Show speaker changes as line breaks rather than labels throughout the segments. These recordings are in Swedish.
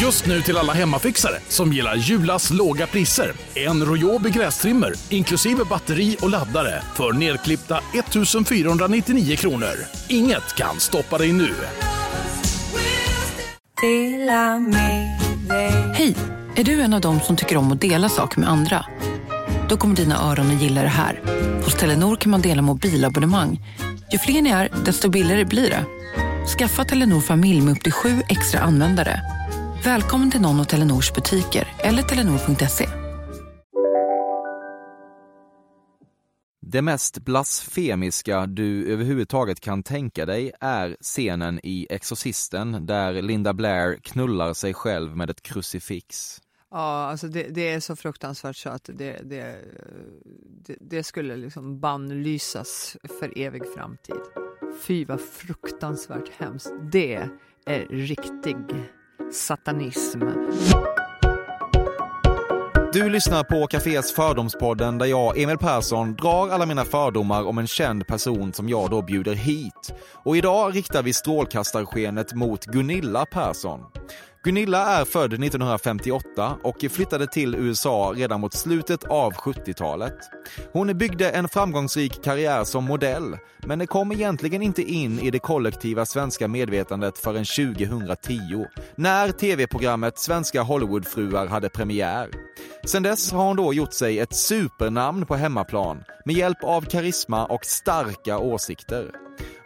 Just nu till alla hemmafixare som gillar Julas låga priser. En Royobi grästrimmer inklusive batteri och laddare för nedklippta 1 499 kronor. Inget kan stoppa dig nu.
Hej! Är du en av dem som tycker om att dela saker med andra? Då kommer dina öron att gilla det här. Hos Telenor kan man dela mobilabonnemang. Ju fler ni är, desto billigare blir det. Skaffa Telenor familj med upp till sju extra användare. Välkommen till någon av Telenors butiker eller telenor.se.
Det mest blasfemiska du överhuvudtaget kan tänka dig är scenen i Exorcisten där Linda Blair knullar sig själv med ett krucifix.
Ja, alltså det, det är så fruktansvärt så att det, det, det, det skulle liksom bannlysas för evig framtid. Fy vad fruktansvärt hemskt. Det är riktig satanism.
Du lyssnar på Cafés Fördomspodden där jag, Emil Persson, drar alla mina fördomar om en känd person som jag då bjuder hit. Och idag riktar vi strålkastarskenet mot Gunilla Persson. Gunilla är född 1958 och flyttade till USA redan mot slutet av 70-talet. Hon byggde en framgångsrik karriär som modell, men kom egentligen inte in i det kollektiva svenska medvetandet förrän 2010, när tv-programmet Svenska Hollywoodfruar hade premiär. Sen dess har hon då gjort sig ett supernamn på hemmaplan med hjälp av karisma och starka åsikter.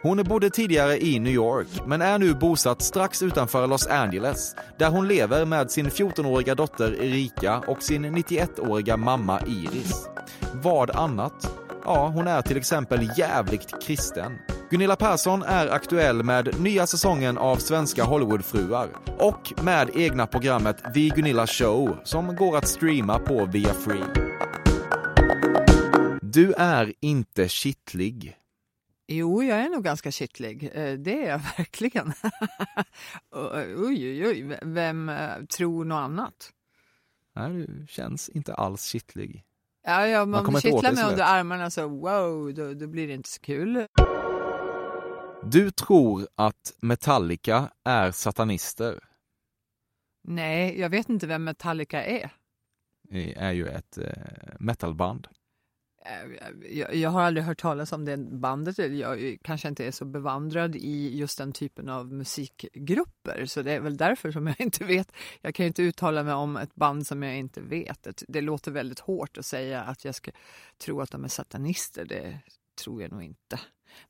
Hon bodde tidigare i New York, men är nu bosatt strax utanför Los Angeles, där hon lever med sin 14-åriga dotter Erika och sin 91-åriga mamma Iris. Vad annat? Ja, hon är till exempel jävligt kristen. Gunilla Persson är aktuell med nya säsongen av Svenska Hollywoodfruar och med egna programmet The Gunilla Show som går att streama på Via Free. Du är inte kittlig.
Jo, jag är nog ganska kittlig. Eh, Det är jag verkligen. oj, oj, oj. Vem eh, tror något annat?
Nej, du känns inte alls kittlig.
Ja, ja,
Man
om
kommer
du kittlar mig under armarna så wow, då, då blir det inte så kul.
Du tror att Metallica är satanister.
Nej, jag vet inte vem Metallica är.
Det är ju ett eh, metalband.
Eh, jag, jag har aldrig hört talas om det bandet. Jag kanske inte är så bevandrad i just den typen av musikgrupper. Så det är väl därför som jag inte vet. Jag kan ju inte uttala mig om ett band som jag inte vet. Det, det låter väldigt hårt att säga att jag ska tro att de är satanister. Det tror jag nog inte.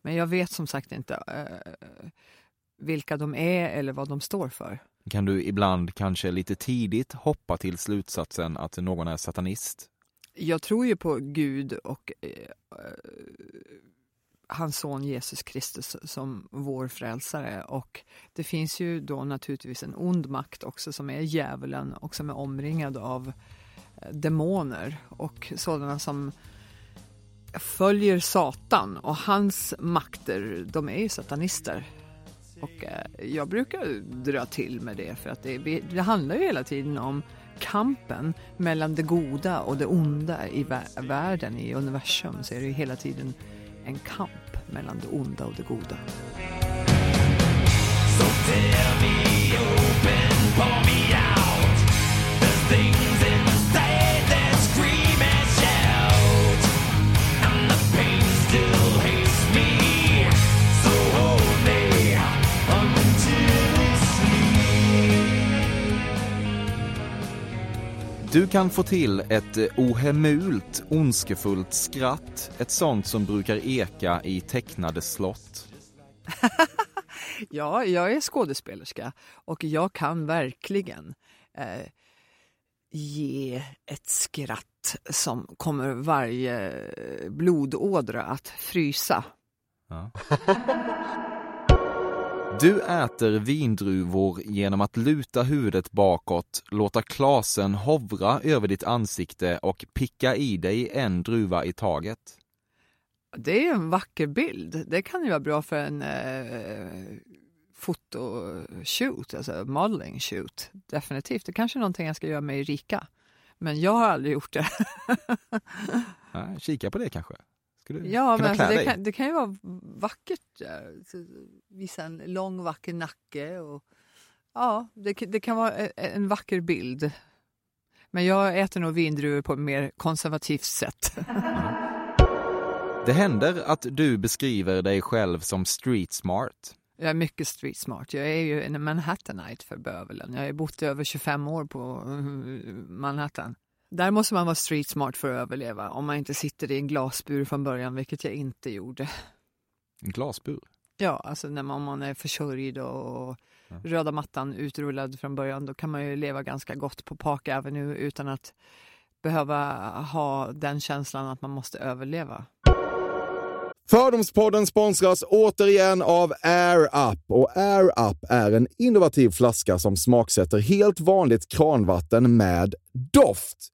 Men jag vet som sagt inte uh, vilka de är eller vad de står för.
Kan du ibland kanske lite tidigt hoppa till slutsatsen att någon är satanist?
Jag tror ju på Gud och eh, eh hans son Jesus Kristus som vår frälsare. Och det finns ju då naturligtvis en ond makt också som är djävulen och som är omringad av eh, demoner och sådana som följer Satan och hans makter, de är ju satanister. Och eh, jag brukar dra till med det för att det, det handlar ju hela tiden om kampen mellan det goda och det onda i världen, i universum, så är det ju hela tiden en kamp mellan det onda och det goda.
Du kan få till ett eh, ohemult, ondskefullt skratt. Ett sånt som brukar eka i tecknade slott.
Ja, jag är skådespelerska och jag kan verkligen eh, ge ett skratt som kommer varje blodådra att frysa.
Ja. Du äter vindruvor genom att luta huvudet bakåt, låta klasen hovra över ditt ansikte och picka i dig en druva i taget.
Det är en vacker bild. Det kan ju vara bra för en eh, fotoshoot, alltså modeling shoot. Definitivt. Det kanske är någonting jag ska göra med Erika. Men jag har aldrig gjort det.
Ja, kika på det kanske. Du
Ja,
kunna
men
klä
alltså, det,
dig?
kan, det kan ju vara vackert. Visa en lång vacker nacke och Ja, det, det kan vara e- en vacker bild. Men jag äter nog vindruvor på ett mer konservativt sätt.
Det händer att du beskriver dig själv som street smart.
Jag är mycket street smart. Jag är ju en Manhattanite för bövelen. Jag har bott i över 25 år på eh, Manhattan. Där måste man vara street smart för att överleva om man inte sitter i en glasbur från början, vilket jag inte gjorde.
En glasbur?
Ja, alltså när man, man är försörjd och ja. röda mattan utrullad från början, då kan man ju leva ganska gott på Park Avenue utan att behöva ha den känslan att man måste överleva.
Fördomspodden sponsras återigen av Air Up. Och Air Up är en innovativ flaska som smaksätter helt vanligt kranvatten med doft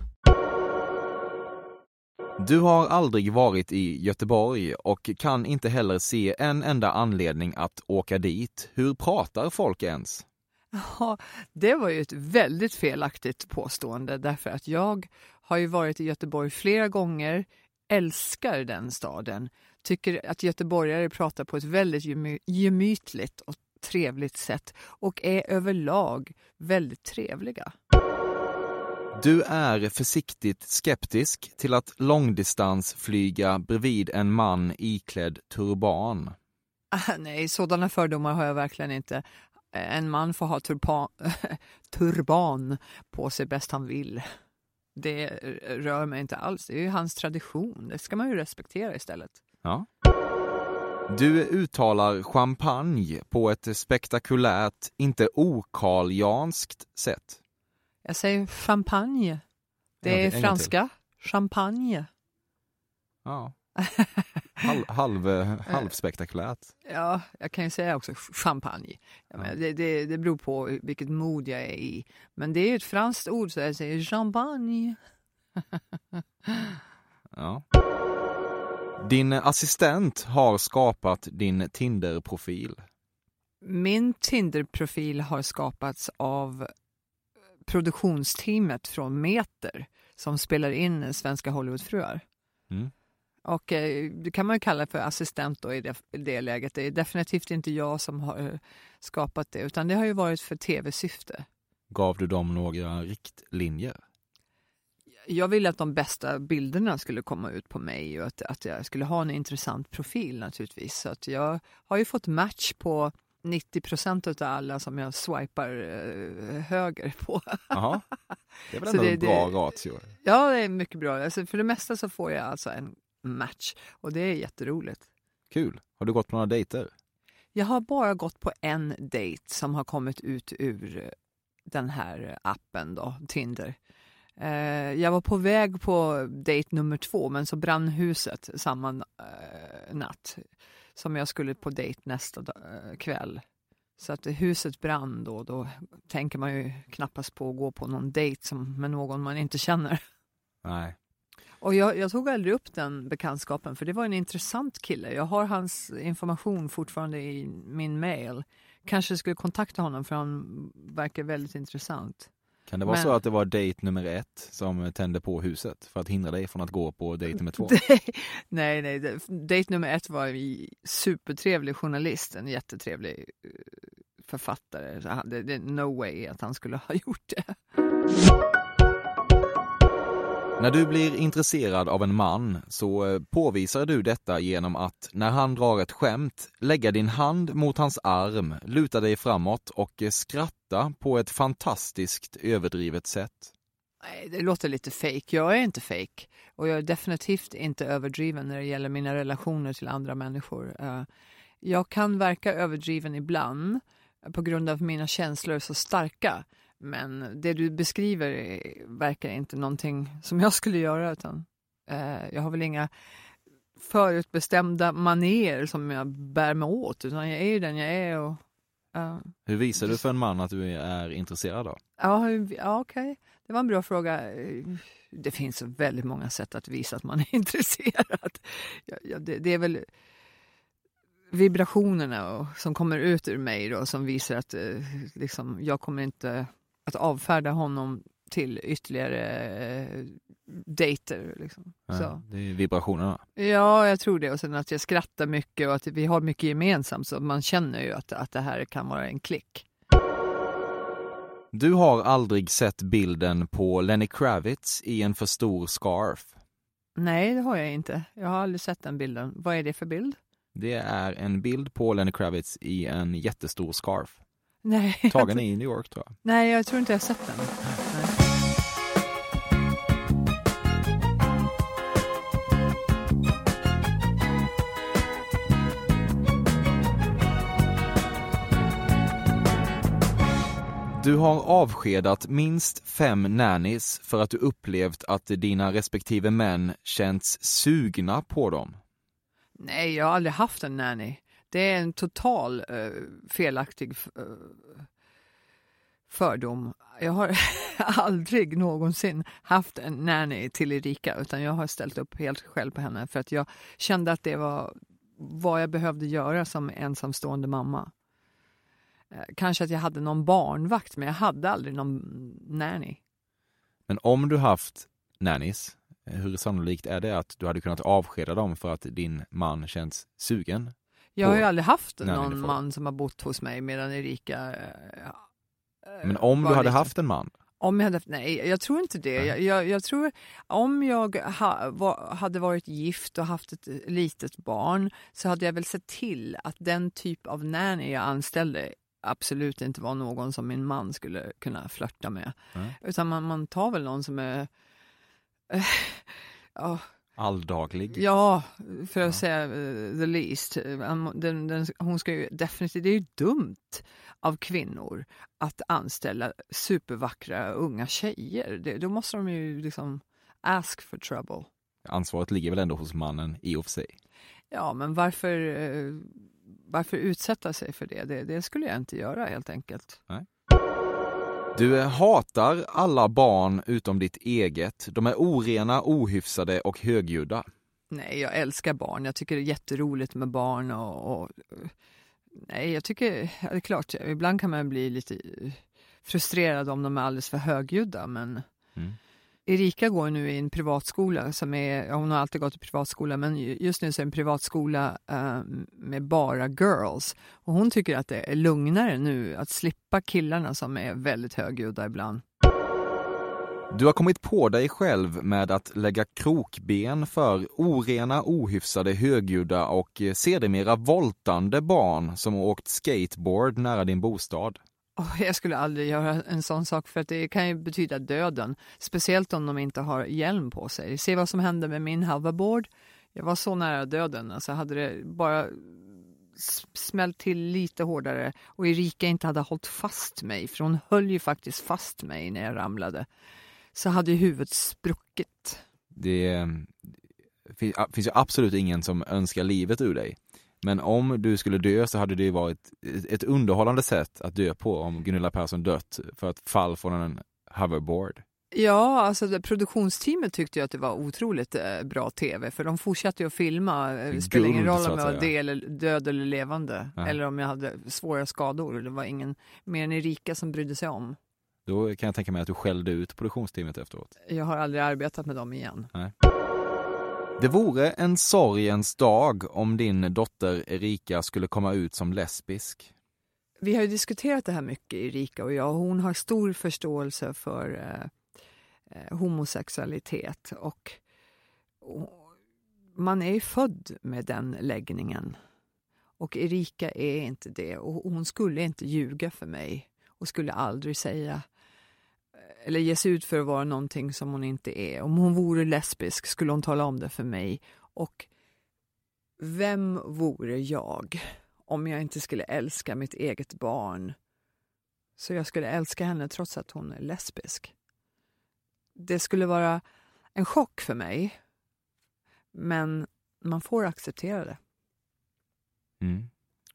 Du har aldrig varit i Göteborg och kan inte heller se en enda anledning att åka dit. Hur pratar folk ens?
Ja, det var ju ett väldigt felaktigt påstående därför att jag har ju varit i Göteborg flera gånger, älskar den staden, tycker att göteborgare pratar på ett väldigt gemy- gemytligt och trevligt sätt och är överlag väldigt trevliga.
Du är försiktigt skeptisk till att långdistansflyga bredvid en man iklädd turban.
Ah, Nej, sådana fördomar har jag verkligen inte. En man får ha turban, turban på sig bäst han vill. Det rör mig inte alls. Det är ju hans tradition. Det ska man ju respektera istället.
Ja. Du uttalar champagne på ett spektakulärt, inte okarlianskt sätt.
Jag säger champagne. Det
Ja,
är
gång
franska. Champagne.
Ja. Halv, halv, halvspektakulärt.
Ja, jag kan ju säga också champagne. Jag menar, det, det, det beror på vilket mod jag är i. Men det är ju ett franskt ord så jag säger champagne.
Ja. Din assistent har skapat din Tinder-profil.
Min Tinder-profil har skapats av produktionsteamet från Meter som spelar in Svenska Hollywoodfruar.
Mm.
Och eh, det kan man ju kalla för assistent då i det, i det läget. Det är definitivt inte jag som har eh, skapat det utan det har ju varit för tv-syfte.
Gav du dem några riktlinjer?
Jag ville att de bästa bilderna skulle komma ut på mig och att, att jag skulle ha en intressant profil naturligtvis. Så att jag har ju fått match på 90 procent av alla som jag swipar eh, höger på.
Jaha. Det är väl ändå
det-
en bra
det-
ratio?
Ja, det är mycket bra. Alltså, för det mesta så får jag alltså en match och det är jätteroligt.
Kul. Har du gått på några dejter?
Jag har bara gått på en dejt som har kommit ut ur eh, den här appen då, Tinder. Eh, jag var på väg på dejt nummer två men så brann huset samma natt som jag skulle på dejt nästa dag, eh, kväll. Så att huset brann då, då tänker man ju knappast på att gå på någon dejt som med någon man inte känner.
Nej.
Och jag, jag tog aldrig upp den bekantskapen för det var en intressant kille. Jag har hans information fortfarande i min mail. Kanske skulle kontakta honom för han verkar väldigt intressant.
Kan det vara
Men-
så att det var dejt nummer ett som tände på huset för att hindra dig från att gå på dejt nummer två?
nej, nej. Dejt nummer ett var en supertrevlig journalist, en jättetrevlig eh, författare. Det, det är no way att han skulle ha gjort det.
När du blir intresserad av en man så eh, påvisar du detta genom att när han drar ett skämt lägga din hand mot hans arm, luta dig framåt och eh, skratta på ett fantastiskt överdrivet sätt.
Nej, det låter lite fake. Jag är inte fake och jag är definitivt inte överdriven när det gäller mina relationer till andra människor. Eh, jag kan verka överdriven ibland på grund av att mina känslor är så starka. Men det du beskriver verkar inte någonting som jag skulle göra utan eh, jag har väl inga förutbestämda maner som jag bär mig åt utan jag är ju den jag är och eh,
Hur visar du för en man att du är intresserad av?
Ja, ja okej. det var en bra fråga. Det finns väldigt många sätt att visa att man är intresserad. Ja, det, det, är väl vibrationerna och, som kommer ut ur mig då, som visar att eh, liksom, jag kommer inte att avfärda honom till ytterligare eh, dejter. Liksom.
Ja, det är vibrationerna.
Ja, jag tror det. Och sen att jag skrattar mycket och att vi har mycket gemensamt så man känner ju att, att det här kan vara en klick.
Du har aldrig sett bilden på Lenny Kravitz i en för stor scarf?
Nej, det har jag inte. Jag har aldrig sett den bilden. Vad är det för bild?
Det är en bild på Lenny Kravitz i en jättestor scarf.
Nej,
Tagen i New York tror jag.
Nej, jag tror inte jag har sett den. Nej.
Du har avskedat minst fem nannies för att du upplevt att dina respektive män känts sugna på dem.
Nej, jag har aldrig haft en nanny. Det är en total uh, felaktig uh, fördom. Jag har aldrig någonsin haft en nanny till Erika utan jag har ställt upp helt själv på henne för att jag kände att det var vad jag behövde göra som ensamstående mamma. Eh, kanske att jag hade någon barnvakt men jag hade aldrig någon nanny.
Men om du haft nannies, hur sannolikt är det att du hade kunnat avskeda dem för att din man känns sugen?
Jag har ju aldrig haft någon man som har bott hos mig medan Erika äh,
Men om du hade lite... haft en man?
Om jag hade, nej, jag tror inte det. Jag, jag, jag, tror om jag ha, var, hade varit gift och haft ett litet barn så hade jag väl sett till att den typ av nanny jag anställde absolut inte var någon som min man skulle kunna flörta med. Mm. Utan man, man tar väl någon som är äh,
ja, Alldaglig?
Ja, för att ja. säga uh, the least. Den, den, hon ska ju definitivt, det är ju dumt av kvinnor att anställa supervackra unga tjejer. Det, då måste de ju liksom ask for trouble.
Ansvaret ligger väl ändå hos mannen i och för sig?
Ja, men varför, uh, varför utsätta sig för det? det? Det skulle jag inte göra helt enkelt.
Nej. Du hatar alla barn utom ditt eget. De är orena, ohyfsade och högljudda.
Nej, jag älskar barn. Jag tycker det är jätteroligt med barn och, och nej, jag tycker, det är klart, ibland kan man bli lite frustrerad om de är alldeles för högljudda, men mm. Erika går nu i en privatskola som är, hon har alltid gått i privatskola, men just nu så är det en privatskola uh, med bara girls. Och hon tycker att det är lugnare nu att slippa killarna som är väldigt högljudda ibland.
Du har kommit på dig själv med att lägga krokben för orena, ohyfsade, högljudda och eh, sedermera voltande barn som har åkt skateboard nära din bostad.
Oh, jag skulle aldrig göra en sån sak för att det kan ju betyda döden. Speciellt om de inte har hjälm på sig. Se vad som hände med min hoverboard. Jag var så nära döden. Alltså hade det bara smält till lite hårdare och Erika inte hade hållit fast mig, för hon höll ju faktiskt fast mig när jag ramlade, så hade huvudet spruckit.
Det finns ju absolut ingen som önskar livet ur dig. Men om du skulle dö så hade det varit ett underhållande sätt att dö på om Gunilla Persson dött för ett fall från en hoverboard.
Ja, alltså produktionsteamet tyckte ju att det var otroligt eh, bra tv för de fortsatte ju att filma. Eh, det spelar ingen roll om jag var del, död eller levande ja. eller om jag hade svåra skador. Det var ingen mer än Erika som brydde sig om.
Då kan jag tänka mig att du skällde ut produktionsteamet efteråt.
Jag har aldrig arbetat med dem igen.
Nej. Det vore en sorgens dag om din dotter Erika skulle komma ut som lesbisk.
Vi har diskuterat det här mycket, Erika och jag. Hon har stor förståelse för eh, eh homosexualitet och, och man är född med den läggningen. Och Erika är inte det och hon skulle inte ljuga för mig och skulle aldrig säga eller ge sig ut för att vara någonting som hon inte är. Om hon vore lesbisk skulle hon tala om det för mig. Och vem vore jag om jag inte skulle älska mitt eget barn? Så jag skulle älska henne trots att hon är lesbisk. Det skulle vara en chock för mig. Men man får acceptera det.
Mm.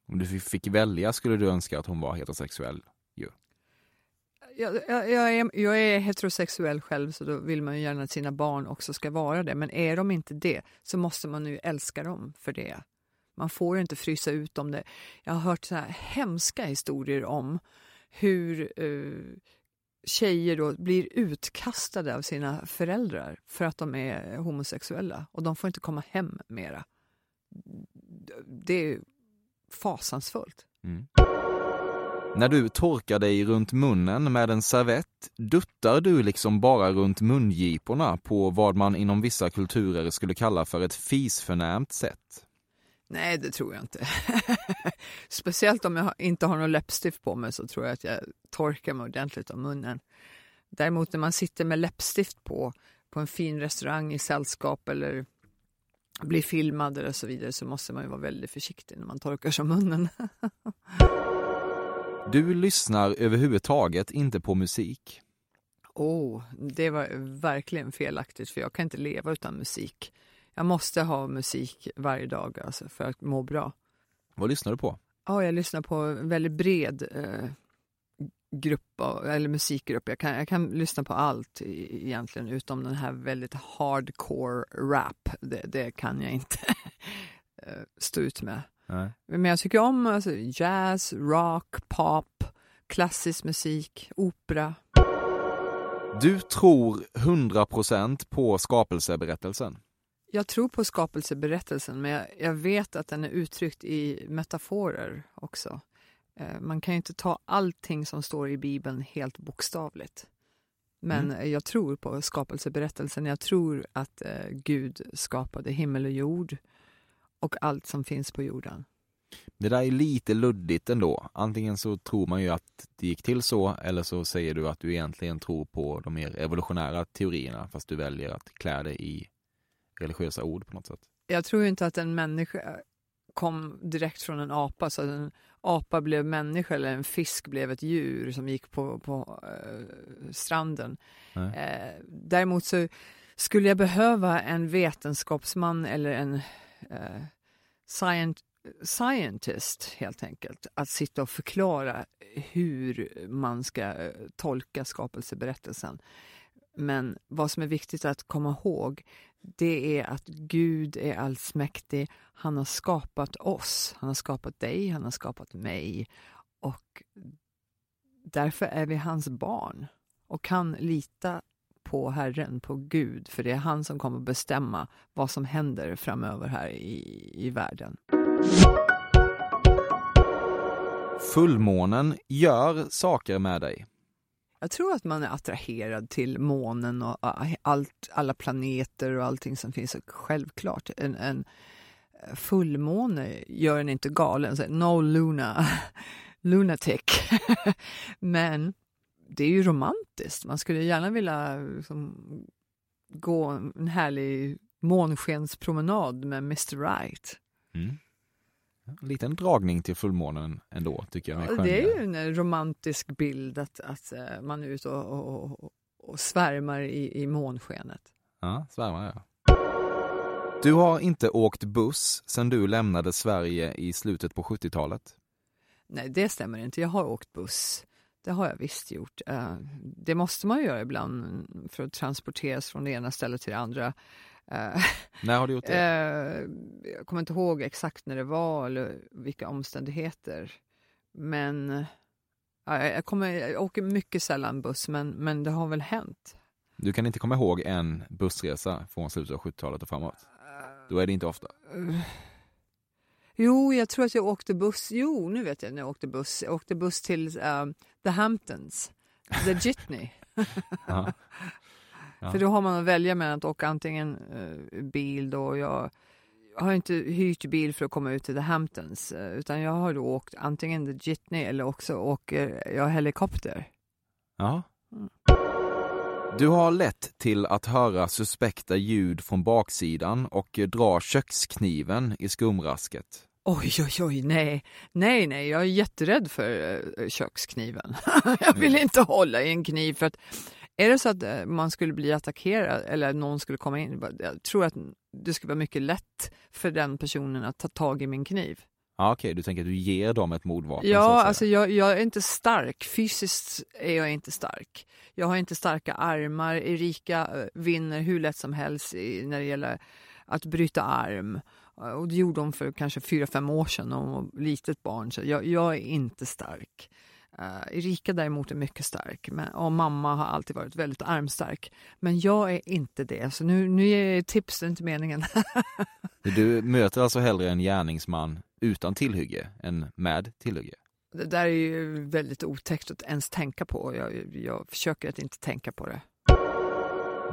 Om du fick välja skulle du önska att hon var heterosexuell?
Jag, jag, jag, är, jag är heterosexuell själv så då vill man ju gärna att sina barn också ska vara det. Men är de inte det så måste man ju älska dem för det. Man får inte frysa ut dem. Det. Jag har hört så här hemska historier om hur uh, tjejer då blir utkastade av sina föräldrar för att de är homosexuella och de får inte komma hem mera. Det är fasansfullt. Mm.
När du torkar dig runt munnen med en servett, duttar du liksom bara runt mungiporna på vad man inom vissa kulturer skulle kalla för ett fisförnämt sätt?
Nej, det tror jag inte. Speciellt om jag inte har någon läppstift på mig så tror jag att jag torkar mig ordentligt om munnen. Däremot när man sitter med läppstift på, på en fin restaurang i sällskap eller blir filmad eller så vidare så måste man ju vara väldigt försiktig när man torkar sig om munnen.
Du lyssnar överhuvudtaget inte på musik.
Oh, det var verkligen felaktigt för jag kan inte leva utan musik. Jag måste ha musik varje dag alltså, för att må bra.
Vad lyssnar du på?
Ja, jag lyssnar på en väldigt bred eh, grupp, eller musikgrupp. Jag kan, jag kan lyssna på allt egentligen utom den här väldigt hardcore rap. Det, det kan jag inte eh, stå ut med. Nej. Men jag tycker om alltså, jazz, rock, pop, klassisk musik, opera.
Du tror 100% på skapelseberättelsen?
Jag tror på skapelseberättelsen men jag, jag, vet att den är uttryckt i metaforer också. Eh, man kan ju inte ta allting som står i Bibeln helt bokstavligt. Men mm. jag tror på skapelseberättelsen. Jag tror att eh, Gud skapade himmel och jord och allt som finns på jorden.
Det där är lite luddigt ändå. Antingen så tror man ju att det gick till så eller så säger du att du egentligen tror på de mer evolutionära teorierna fast du väljer att klä det i religiösa ord på något sätt.
Jag tror inte att en människa kom direkt från en apa så att en apa blev människa eller en fisk blev ett djur som gick på, på äh, stranden. Eh, däremot så skulle jag behöva en vetenskapsman eller en eh, scient scientist helt enkelt, att sitta och förklara hur man ska eh, tolka skapelseberättelsen. Men vad som är viktigt att komma ihåg, det är att Gud är allsmäktig. Han har skapat oss, han har skapat dig, han har skapat mig och därför är vi hans barn och kan lita på Herren, på Gud, för det är han som kommer bestämma vad som händer framöver här i, i världen.
Fullmånen gör saker med dig.
Jag tror att man är attraherad till månen och allt, alla planeter och allting som finns. Självklart, en, en fullmåne gör en inte galen. No Luna, lunatic. Men det är ju romantiskt. Man skulle gärna vilja liksom, gå en härlig månskenspromenad med Mr Right. Mm.
En liten dragning till fullmånen ändå, tycker jag.
det är ju en romantisk bild att, att eh, man är ute och, och, och svärmar i, i månskenet.
Ja, svärmar ja. Du har inte åkt buss sedan du lämnade Sverige i slutet på 70-talet?
Nej, det stämmer inte. Jag har åkt buss. Det har jag visst gjort. Eh, det måste man göra ibland för att transporteras från det ena stället till det andra.
Eh, när har du gjort det?
Eh, jag kommer inte ihåg exakt när det var eller vilka omständigheter. Men jag, kommer, jag åker mycket sällan buss, men, men det har väl hänt.
Du kan inte komma ihåg en bussresa från slutet av 70-talet och framåt? Då är det inte ofta?
Jo, jag tror att jag åkte buss. Jo, nu vet jag när jag åkte buss. Jag åkte buss till uh, The Hamptons, The Jitney. ja. Ja. För då har man att välja mellan att åka antingen uh, bil då. Jag har inte hyrt bil för att komma ut till The Hamptons uh, utan jag har då åkt antingen The Jitney eller också åker jag helikopter.
Ja. Mm. Du har lätt till att höra suspekta ljud från baksidan och dra kökskniven i skumrasket.
Oj, oj, oj, nej, nej, nej, jag är jätterädd för uh, kökskniven. jag vill mm. inte hålla i en kniv för att är det så att uh, man skulle bli attackerad eller någon skulle komma in, jag tror att det skulle vara mycket lätt för den personen att ta tag i min kniv.
Ja, Okej, du tänker att du ger dem ett mordvapen?
Ja, alltså jag, jag är inte stark. Fysiskt är jag inte stark. Jag har inte starka armar. Erika eh, vinner hur lätt som helst i, när det gäller att bryta arm. Eh, Och det gjorde hon för kanske fyra fem år sedan när hon var litet barn. Så jag, jag är inte stark. Uh, Erika däremot är mycket stark men, och mamma har alltid varit väldigt armstark. Men jag är inte det. Så nu, nu ger jag tips, det är inte meningen.
Du möter alltså hellre en gärningsman utan tillhygge än med tillhygge?
Det där är ju väldigt otäckt att ens tänka på. Jag, jag försöker att inte tänka på det.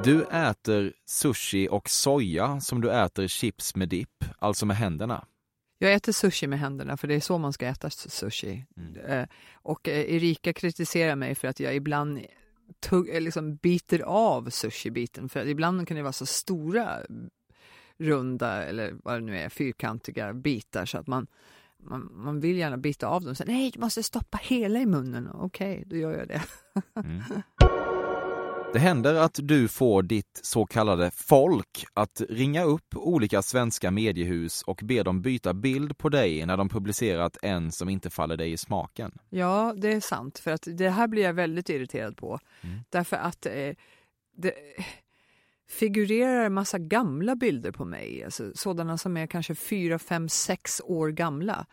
Du äter sushi och soja som du äter chips med dipp, alltså med händerna.
Jag äter sushi med händerna för det är så man ska äta sushi. Eh, Och eh, Erika kritiserar mig för att jag ibland tugg, eh, liksom biter av sushi-biten för ibland kan det vara så stora runda eller vad det nu är, fyrkantiga bitar så att man, man, man vill gärna bita av dem. Så, Nej, du måste stoppa hela i munnen. Okej, då gör jag det.
Det händer att du får ditt så kallade folk att ringa upp olika svenska mediehus och be dem byta bild på dig när de publicerat en som inte faller dig i smaken.
Ja, det är sant. För att det här blir jag väldigt irriterad på. Därför att eh, det figurerar en massa gamla bilder på mig. Alltså, sådana som är kanske fyra, fem, sex år gamla.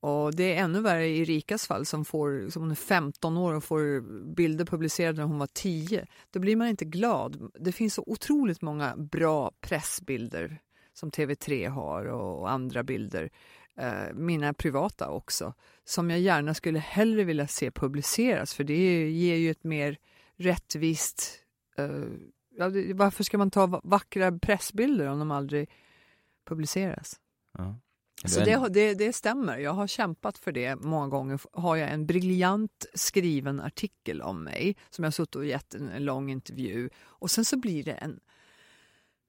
Och det är ännu värre i Rikas fall som, får, som hon är 15 år och får bilder publicerade när hon var 10. Då blir man inte glad. Det finns så otroligt många bra pressbilder som TV3 har och andra bilder. Eh, mina privata också. Som jag gärna skulle hellre vilja se publiceras för det ger ju ett mer rättvist... Eh, ja, varför ska man ta vackra pressbilder om de aldrig publiceras?
Ja.
Så det, det, det stämmer. Jag har kämpat för det många gånger. Har jag en briljant skriven artikel om mig som jag suttit och gett en, en lång intervju och sen så blir det en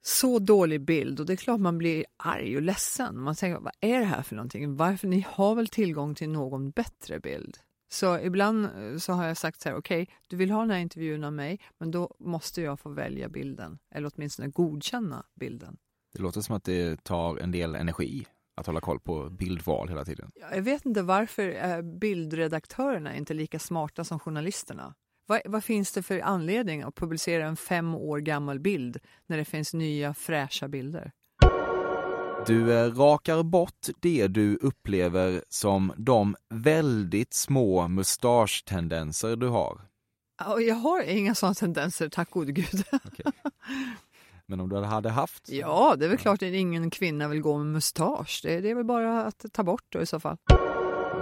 så dålig bild och det är klart man blir arg och ledsen. Man tänker, vad är det här för någonting? Varför? Ni har väl tillgång till någon bättre bild? Så ibland eh, så har jag sagt så här, okej, du vill ha den här intervjun av mig, men då måste jag få välja bilden, eller åtminstone godkänna bilden.
Det låter som att det tar en del energi att hålla koll på bildval hela tiden.
Ja, Jag vet inte varför eh, bildredaktörerna är inte lika smarta som journalisterna. Vad, vad finns det för anledning att publicera en fem år gammal bild när det finns nya fräscha bilder?
Du eh, rakar bort det du upplever som de väldigt små mustaschtendenser du har.
Jag har inga sådana tendenser, tack gode gud.
Men om du hade haft?
Ja, det är väl klart att ingen kvinna vill gå med mustasch. Det, det är väl bara att ta bort då i så fall.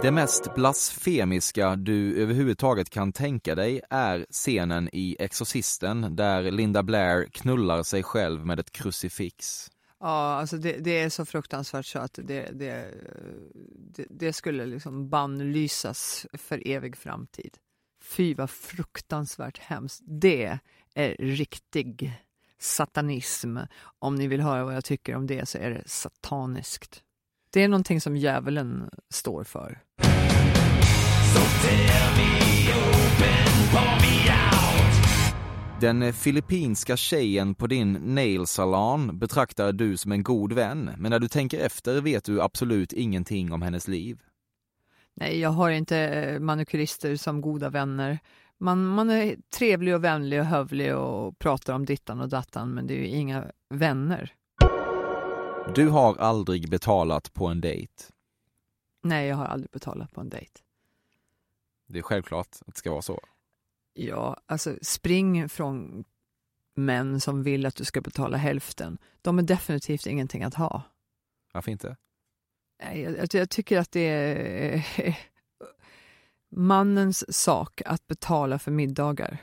Det mest blasfemiska du överhuvudtaget kan tänka dig är scenen i Exorcisten där Linda Blair knullar sig själv med ett krucifix.
Ja, alltså det, det är så fruktansvärt så att det, det, det, skulle liksom bannlysas för evig framtid. Fy vad fruktansvärt hemskt. Det är riktig satanism. Om ni vill höra vad jag tycker om det så är det sataniskt. Det är någonting som djävulen står för.
Den eh, filippinska tjejen på din nail salon betraktar du som en god vän, men när du tänker efter vet du absolut ingenting om hennes liv.
Nej, jag har inte eh, manikyrister som goda vänner. Man, man är trevlig och vänlig och hövlig och pratar om dittan och dattan, men det är ju inga vänner.
Du har aldrig betalat på en dejt.
Nej, jag har aldrig betalat på en dejt.
Det är självklart att det ska vara så.
Ja, alltså spring från män som vill att du ska betala hälften. De är definitivt ingenting att ha.
Varför inte?
Nej, Jag, jag, jag tycker att det är mannens sak att betala för middagar.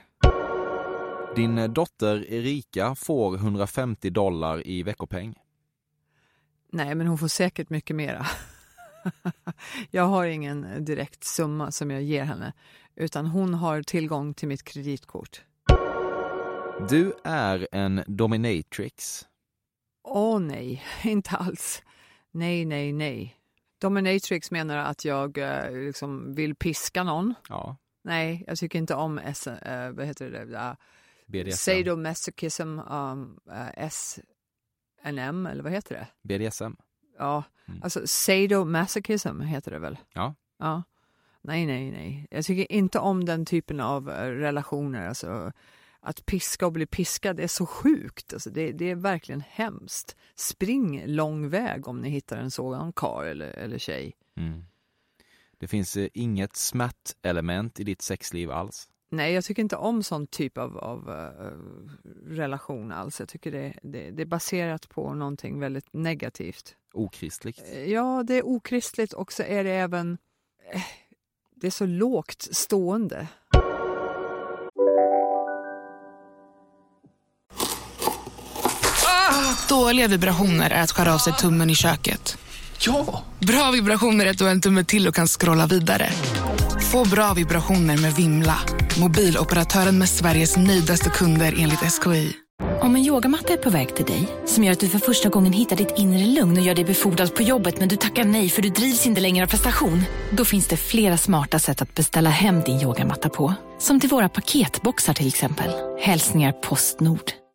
Din eh, dotter Erika får 150 dollar i veckopeng.
Nej, men hon får säkert mycket mera. jag har ingen direkt summa som jag ger henne, utan hon har tillgång till mitt kreditkort.
Du är en dominatrix.
Åh nej, inte alls. Nej, nej, nej. Dominatrix menar att jag eh, liksom vill piska någon.
Ja,
Nej, jag tycker inte om S, eh, vad heter det, uh,
BDSM.
sadomasochism, um, uh, S&M eller vad heter det?
BDSM.
ja, alltså sadomasochism heter det väl?
Ja.
Ja. Nej, nej, nej. Jag tycker inte om den typen av eh, relationer. Alltså, att piska och bli piskad är så sjukt. Alltså, det, det är verkligen hemskt. Spring lång väg om ni hittar en sådan karl eller, eller tjej.
Mm. Det finns eh, inget smärtelement i ditt sexliv alls.
Nej, jag tycker inte om sån typ av, av uh, relation alls. Jag tycker det, det, det är baserat på någonting väldigt negativt.
Okristligt.
Ja, det är okristligt och så är det även... eh, Det är så lågt stående.
Dåliga vibrationer är att skära av sig tummen i köket.
Ja!
Bra vibrationer är att du har en tumme till och kan scrolla vidare. Få bra vibrationer med Vimla. Mobiloperatören med Sveriges nöjdaste kunder enligt SKI.
Om en yogamatta är på väg till dig, som gör att du för första gången hittar ditt inre lugn och gör dig befordrad på jobbet men du tackar nej för du drivs inte längre av prestation. Då finns det flera smarta sätt att beställa hem din yogamatta på. Som till våra paketboxar till exempel. Hälsningar Postnord.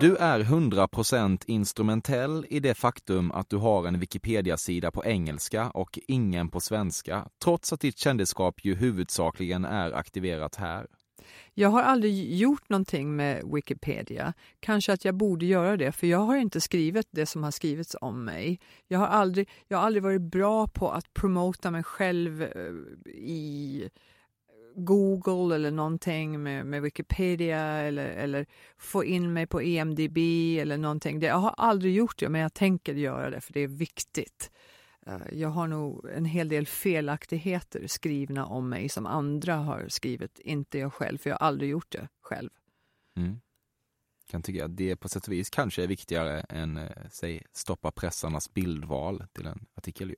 Du är 100% instrumentell i det faktum att du har en Wikipedia-sida på engelska och ingen på svenska, trots att ditt kändisskap ju huvudsakligen är aktiverat här.
Jag har aldrig gjort någonting med Wikipedia. Kanske att jag borde göra det, för jag har inte skrivit det som har skrivits om mig. Jag har aldrig, jag har aldrig varit bra på att promota mig själv eh, i Google eller någonting med, med Wikipedia eller, eller få in mig på EMDB eller någonting. Det, jag har aldrig gjort det, men jag tänker göra det för det är viktigt. Eh, jag har nog en hel del felaktigheter skrivna om mig som andra har skrivit, inte jag själv, för jag har aldrig gjort det själv.
Mm. Kan tycka att det på sätt och vis kanske är viktigare än, eh, säg, stoppa pressarnas bildval till en artikel ju.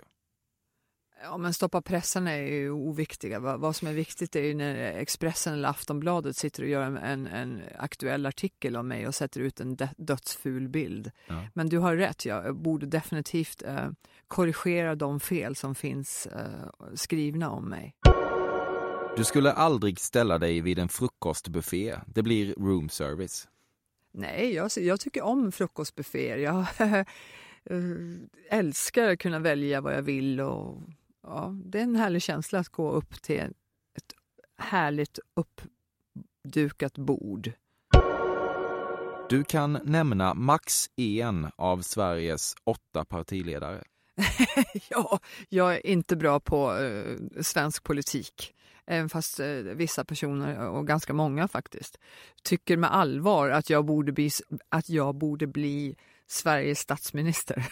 Ja, men stoppa pressen är ju oviktiga. Vad, vad som är viktigt är ju när Expressen eller Aftonbladet sitter och gör en, en, en aktuell artikel om mig och sätter ut en dö- dödsful bild.
Ja.
Men du har rätt, jag borde definitivt eh, korrigera de fel som finns eh, skrivna om mig.
Du skulle aldrig ställa dig vid en frukostbuffé. Det blir room service.
Nej, jag, jag tycker om frukostbufféer. Jag eh, älskar att kunna välja vad jag vill. Och, ja, det är en härlig känsla att gå upp till ett härligt uppdukat bord.
Du kan nämna max en av Sveriges åtta partiledare.
ja, jag är inte bra på eh, svensk politik. Även fast eh, vissa personer, och ganska många faktiskt, tycker med allvar att jag borde bli, att jag borde bli Sveriges statsminister.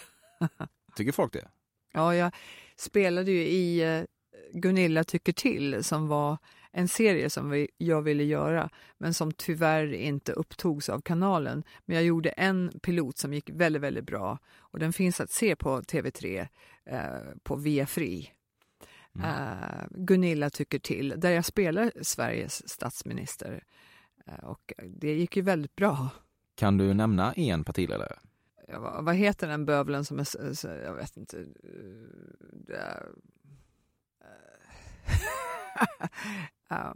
Tycker folk det?
Ja, jag spelade ju i eh, Gunilla tycker till som var en serie som vi, jag ville göra men som tyvärr inte upptogs av kanalen. Men jag gjorde en pilot som gick väldigt, väldigt bra och den finns att se på TV3 eh, på Via Fri. Eh, Gunilla tycker till, där jag spelar Sveriges statsminister. Eh, och det gick ju väldigt bra.
Kan du nämna en partiledare?
Ja, vad, heter den bövelen som är, jag vet inte. eh,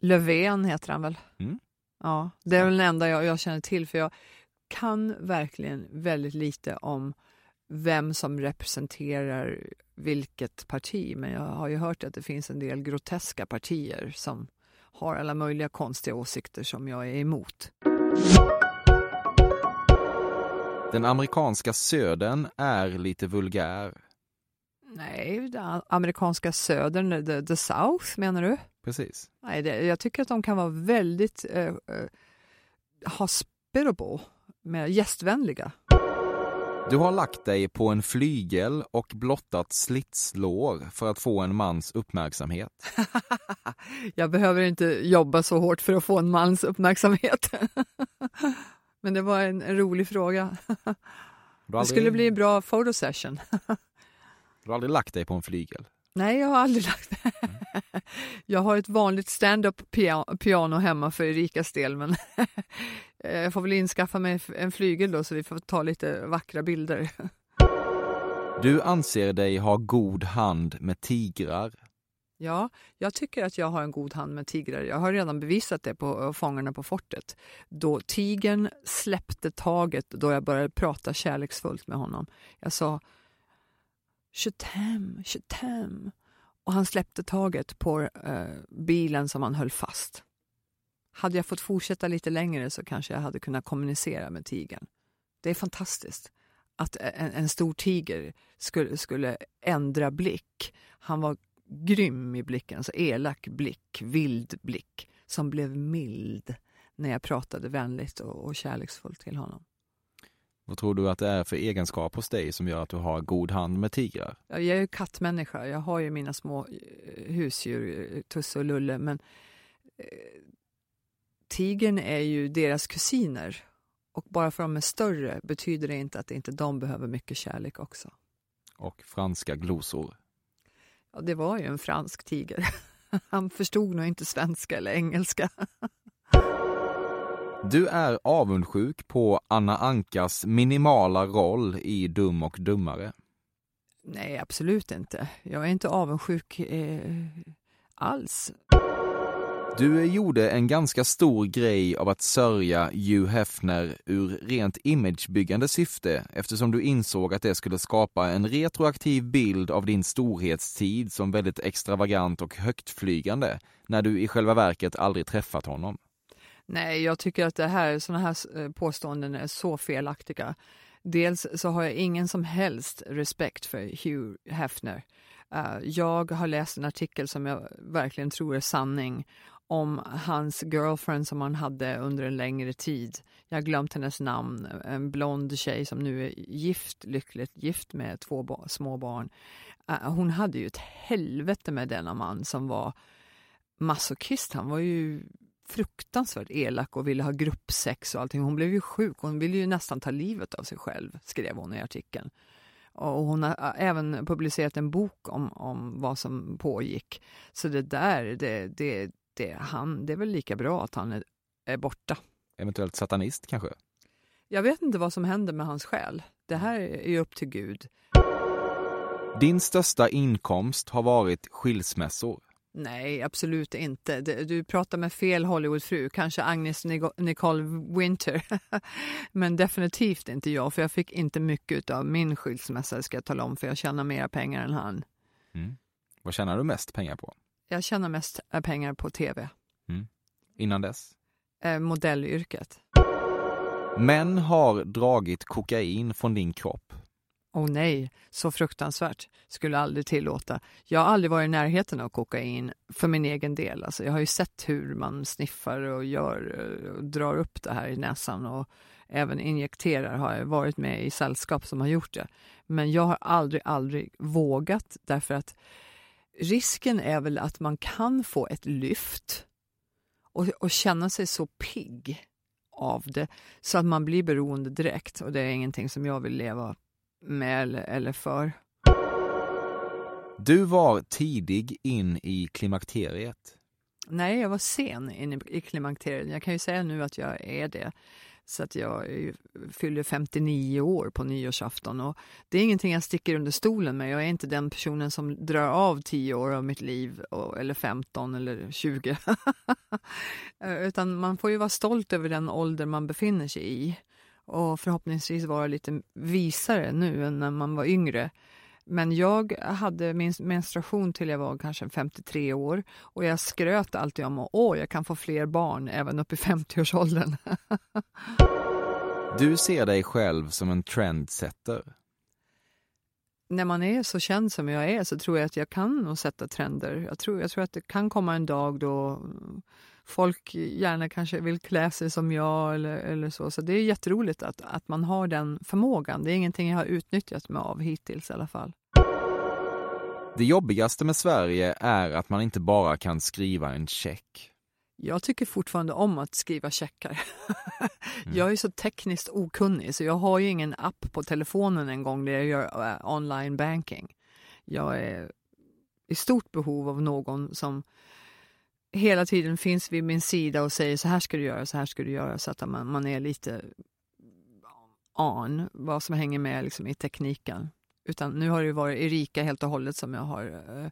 Löfven heter han väl?
Mm.
Ja, det är väl den enda jag, jag känner till för jag kan verkligen väldigt lite om vem som representerar vilket parti. Men jag har ju hört att det finns en del groteska partier som har alla möjliga konstiga åsikter som jag är emot.
Den amerikanska södern är lite vulgär.
Nej, den amerikanska södern, the, the South menar du?
Precis.
Nej, det, jag tycker att de kan vara väldigt eh, eh, hospitable, med gästvänliga.
Du har lagt dig på en flygel och blottat slitslår för att få en mans uppmärksamhet.
jag behöver inte jobba så hårt för att få en mans uppmärksamhet. Men det var en, en rolig fråga.
Har
Det
aldrig,
skulle bli en bra photosession.
du har aldrig lagt dig på en flygel?
Nej, jag har aldrig lagt Jag har ett vanligt stand-up pia- piano hemma för Erikas del, men jag får väl inskaffa mig en flygel då så vi får ta lite vackra bilder.
Du anser dig ha god hand med tigrar.
Ja, jag tycker att jag har en god hand med tigrar. Jag har redan bevisat det på eh, Fångarna på fortet. Då tigern släppte taget då jag började prata kärleksfullt med honom. Jag sa Chetem, chetem. Och han släppte taget på eh, bilen som han höll fast. Hade jag fått fortsätta lite längre så kanske jag hade kunnat kommunicera med tigern. Det är fantastiskt att en, en stor tiger skulle, skulle ändra blick. Han var grym i blicken, alltså elak blick, vild blick som blev mild när jag pratade vänligt och, och kärleksfullt till honom.
Vad tror du att det är för egenskap hos dig som gör att du har god hand med tigrar?
Ja, Jag är ju kattmänniska, jag har ju mina små eh, husdjur, eh, Tusse och Lulle, men eh, tigern är ju deras kusiner. Och bara för att de är större betyder det inte att inte de behöver mycket kärlek också.
Och franska glosor.
Ja, det var ju en fransk tiger. Han förstod nog inte svenska eller engelska.
Du är avundsjuk på Anna Ankas minimala roll i Dum och Dummare.
Nej, absolut inte. Jag är inte avundsjuk eh, alls.
Du gjorde en ganska stor grej av att sörja Hugh Hefner ur rent imagebyggande syfte eftersom du insåg att det skulle skapa en retroaktiv bild av din storhetstid som väldigt extravagant och högtflygande när du i själva verket aldrig träffat honom.
Nej, jag tycker att det här, såna här eh, påståenden är så felaktiga. Dels så har jag ingen som helst respekt för Hugh Hefner. Eh, jag har läst en artikel som jag verkligen tror är sanning om hans girlfriend som han hade under en längre tid. Jag har glömt hennes namn, en blond tjej som nu är gift, lyckligt gift med två ba- små barn. Eh, hon hade ju ett helvete med denna man som var masochist. Han var ju fruktansvärt elak och ville ha gruppsex och allting. Hon blev ju sjuk, hon ville ju nästan ta livet av sig själv, skrev hon i artikeln. Och hon har även publicerat en bok om, om vad som pågick. Så det där, det, det, det, han, det är väl lika bra att han är, är borta.
Eventuellt satanist kanske?
Jag vet inte vad som händer med hans själ. Det här är ju upp till Gud.
Din största inkomst har varit skilsmässor.
Nej, absolut inte. Du pratar med fel Hollywoodfru, kanske Agnes Nicole Winter. Men definitivt inte jag, för jag fick inte mycket av min skilsmässa, ska jag tala om, för jag tjänar mera pengar än han.
Mm. Vad tjänar du mest pengar på?
Jag tjänar mest eh, pengar på tv,
Innan dess?
eh, modellyrket.
Män har dragit kokain från din kropp.
Åh nej, så fruktansvärt. Skulle aldrig tillåta. Jag har aldrig varit i närheten av kokain för min egen del. Alltså, jag har ju sett hur man sniffar och gör och drar upp det här i näsan och även injekterar har jag varit med i sällskap som har gjort det. Men jag har aldrig, aldrig vågat därför att risken är väl att man kan få ett lyft och, och känna sig så pigg av det så att man blir beroende direkt och det är ingenting som jag vill leva med eller, för.
Du var tidig in i klimakteriet.
Nej, jag var sen in i, klimakteriet. Jag kan ju säga nu att jag är det. Så att jag fyller 59 år på nyårsafton och det är ingenting jag sticker under stolen med. Jag är inte den personen som drar av 10 år av mitt liv eller 15 eller 20. Eh, Utan man får ju vara stolt över den ålder man befinner sig i och förhoppningsvis vara lite visare nu än när man var yngre. Men jag hade min menstruation till jag var kanske 53 år och jag skröt alltid om att åh, jag kan få fler barn även upp i 50-årsåldern.
Du ser dig själv som en trendsetter.
När man är så känd som jag är så tror jag att jag kan nog sätta trender. Jag tror, jag tror att det kan komma en dag då folk gärna kanske vill klä sig som jag eller, eller så. Så det är jätteroligt att, att man har den förmågan. Det är ingenting jag har utnyttjat mig av hittills i alla fall.
Det jobbigaste med Sverige är att man inte bara kan skriva en check.
Jag tycker fortfarande om att skriva checkar.
Mm.
Jag är så tekniskt okunnig så jag har ju ingen app på telefonen en gång där jag gör eh, online banking. Jag är i stort behov av någon som hela tiden finns vid min sida och säger så här ska du göra, så här ska du göra så att man, man är lite on vad som hänger med liksom, i tekniken. Utan nu har det varit Erika helt och hållet som jag har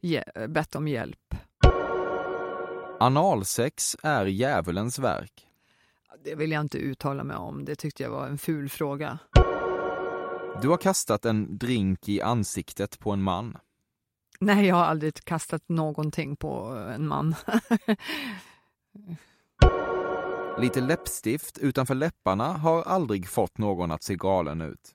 ge, bett om hjälp.
Analsex är djävulens verk.
Det vill jag inte uttala mig om. Det tyckte jag var en ful fråga.
Du har kastat en drink i ansiktet på en man.
Nej, jag har aldrig kastat någonting på en man.
Lite läppstift utanför läpparna har aldrig fått någon att se galen ut.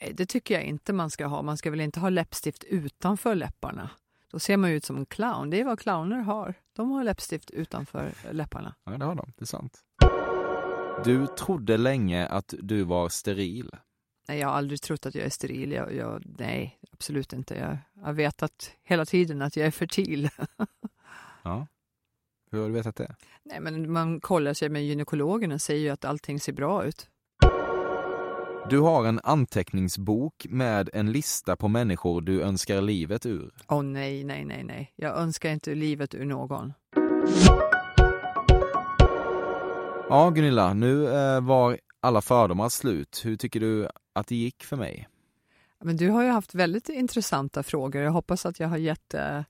Nej, det tycker jag inte man ska ha. Man ska väl inte ha läppstift utanför läpparna. Då ser man ut som en clown. Det är vad clowner har. De har läppstift utanför läpparna.
Ja, det har de. Det är sant. Du trodde länge att du var steril.
Nej, jag har aldrig trott att jag är steril. Jag, jag, nej, absolut inte. Jag har vetat hela tiden att jag är fertil.
ja. Hur har du vetat det?
Nej, men man kollar sig med gynekologen och säger ju att allting ser bra ut.
Du har en anteckningsbok med en lista på människor du önskar livet ur.
Åh oh, nej, nej, nej, nej. Jag önskar inte livet ur någon.
Ja, Gunilla, nu eh, var alla fördomar slut. Hur tycker du att det gick för mig?
Men du har ju haft väldigt intressanta frågor. Jag hoppas att jag har gett eh,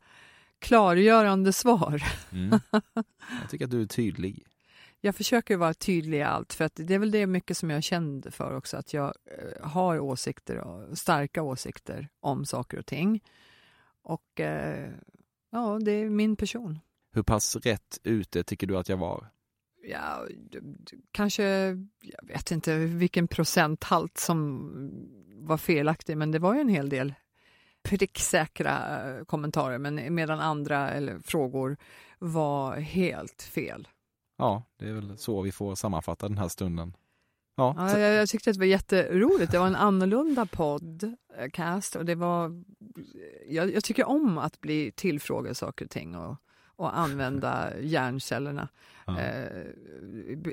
klargörande svar.
Mm. Jag tycker att du är tydlig.
Jag försöker vara tydlig i allt, för att det är väl det mycket som jag kände för också, att jag eh, har åsikter, och starka åsikter om saker och ting. Och eh, ja, det är min person.
Hur pass rätt ute tycker du att jag var?
Ja, kanske, jag vet inte vilken procenthalt som var felaktig, men det var ju en hel del pricksäkra eh, kommentarer, men medan andra eller frågor var helt fel.
Ja, det är väl så vi får sammanfatta den här stunden. Ja,
ja jag, jag, tyckte att det var jätteroligt. Det var en annorlunda podcast och det var... Jag, jag tycker om att bli tillfrågad saker och ting och, och använda hjärncellerna. Ja. Eh,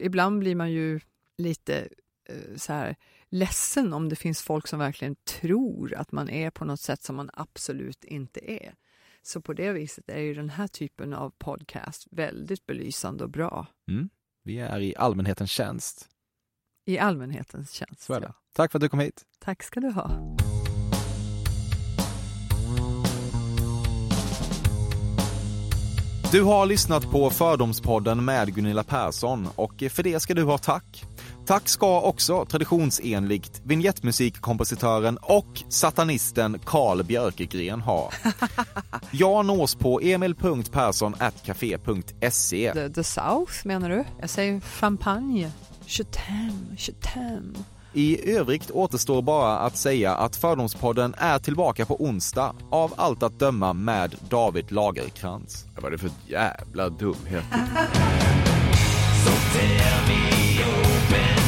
ibland blir man ju lite eh, så här ledsen om det finns folk som verkligen tror att man är på något sätt som man absolut inte är. Så på det viset är ju den här typen av podcast väldigt belysande och bra.
Mm. Vi är i allmänhetens tjänst.
I allmänhetens tjänst.
Ja. Tack för att du kom hit.
Tack ska du ha.
Du har lyssnat på Fördomspodden med Gunilla Persson och för det ska du ha tack. Tack ska också traditionsenligt vignettmusikkompositören och satanisten Karl Björkegren ha. Jag nås på emil.persson.café.se.
The, the South menar du? Jag säger champagne. Chetem, chetem.
I övrigt återstår bara att säga att Fördomspodden är tillbaka på onsdag, av allt att döma med David Lagerkrans.
Vad är det för jävla dumheter?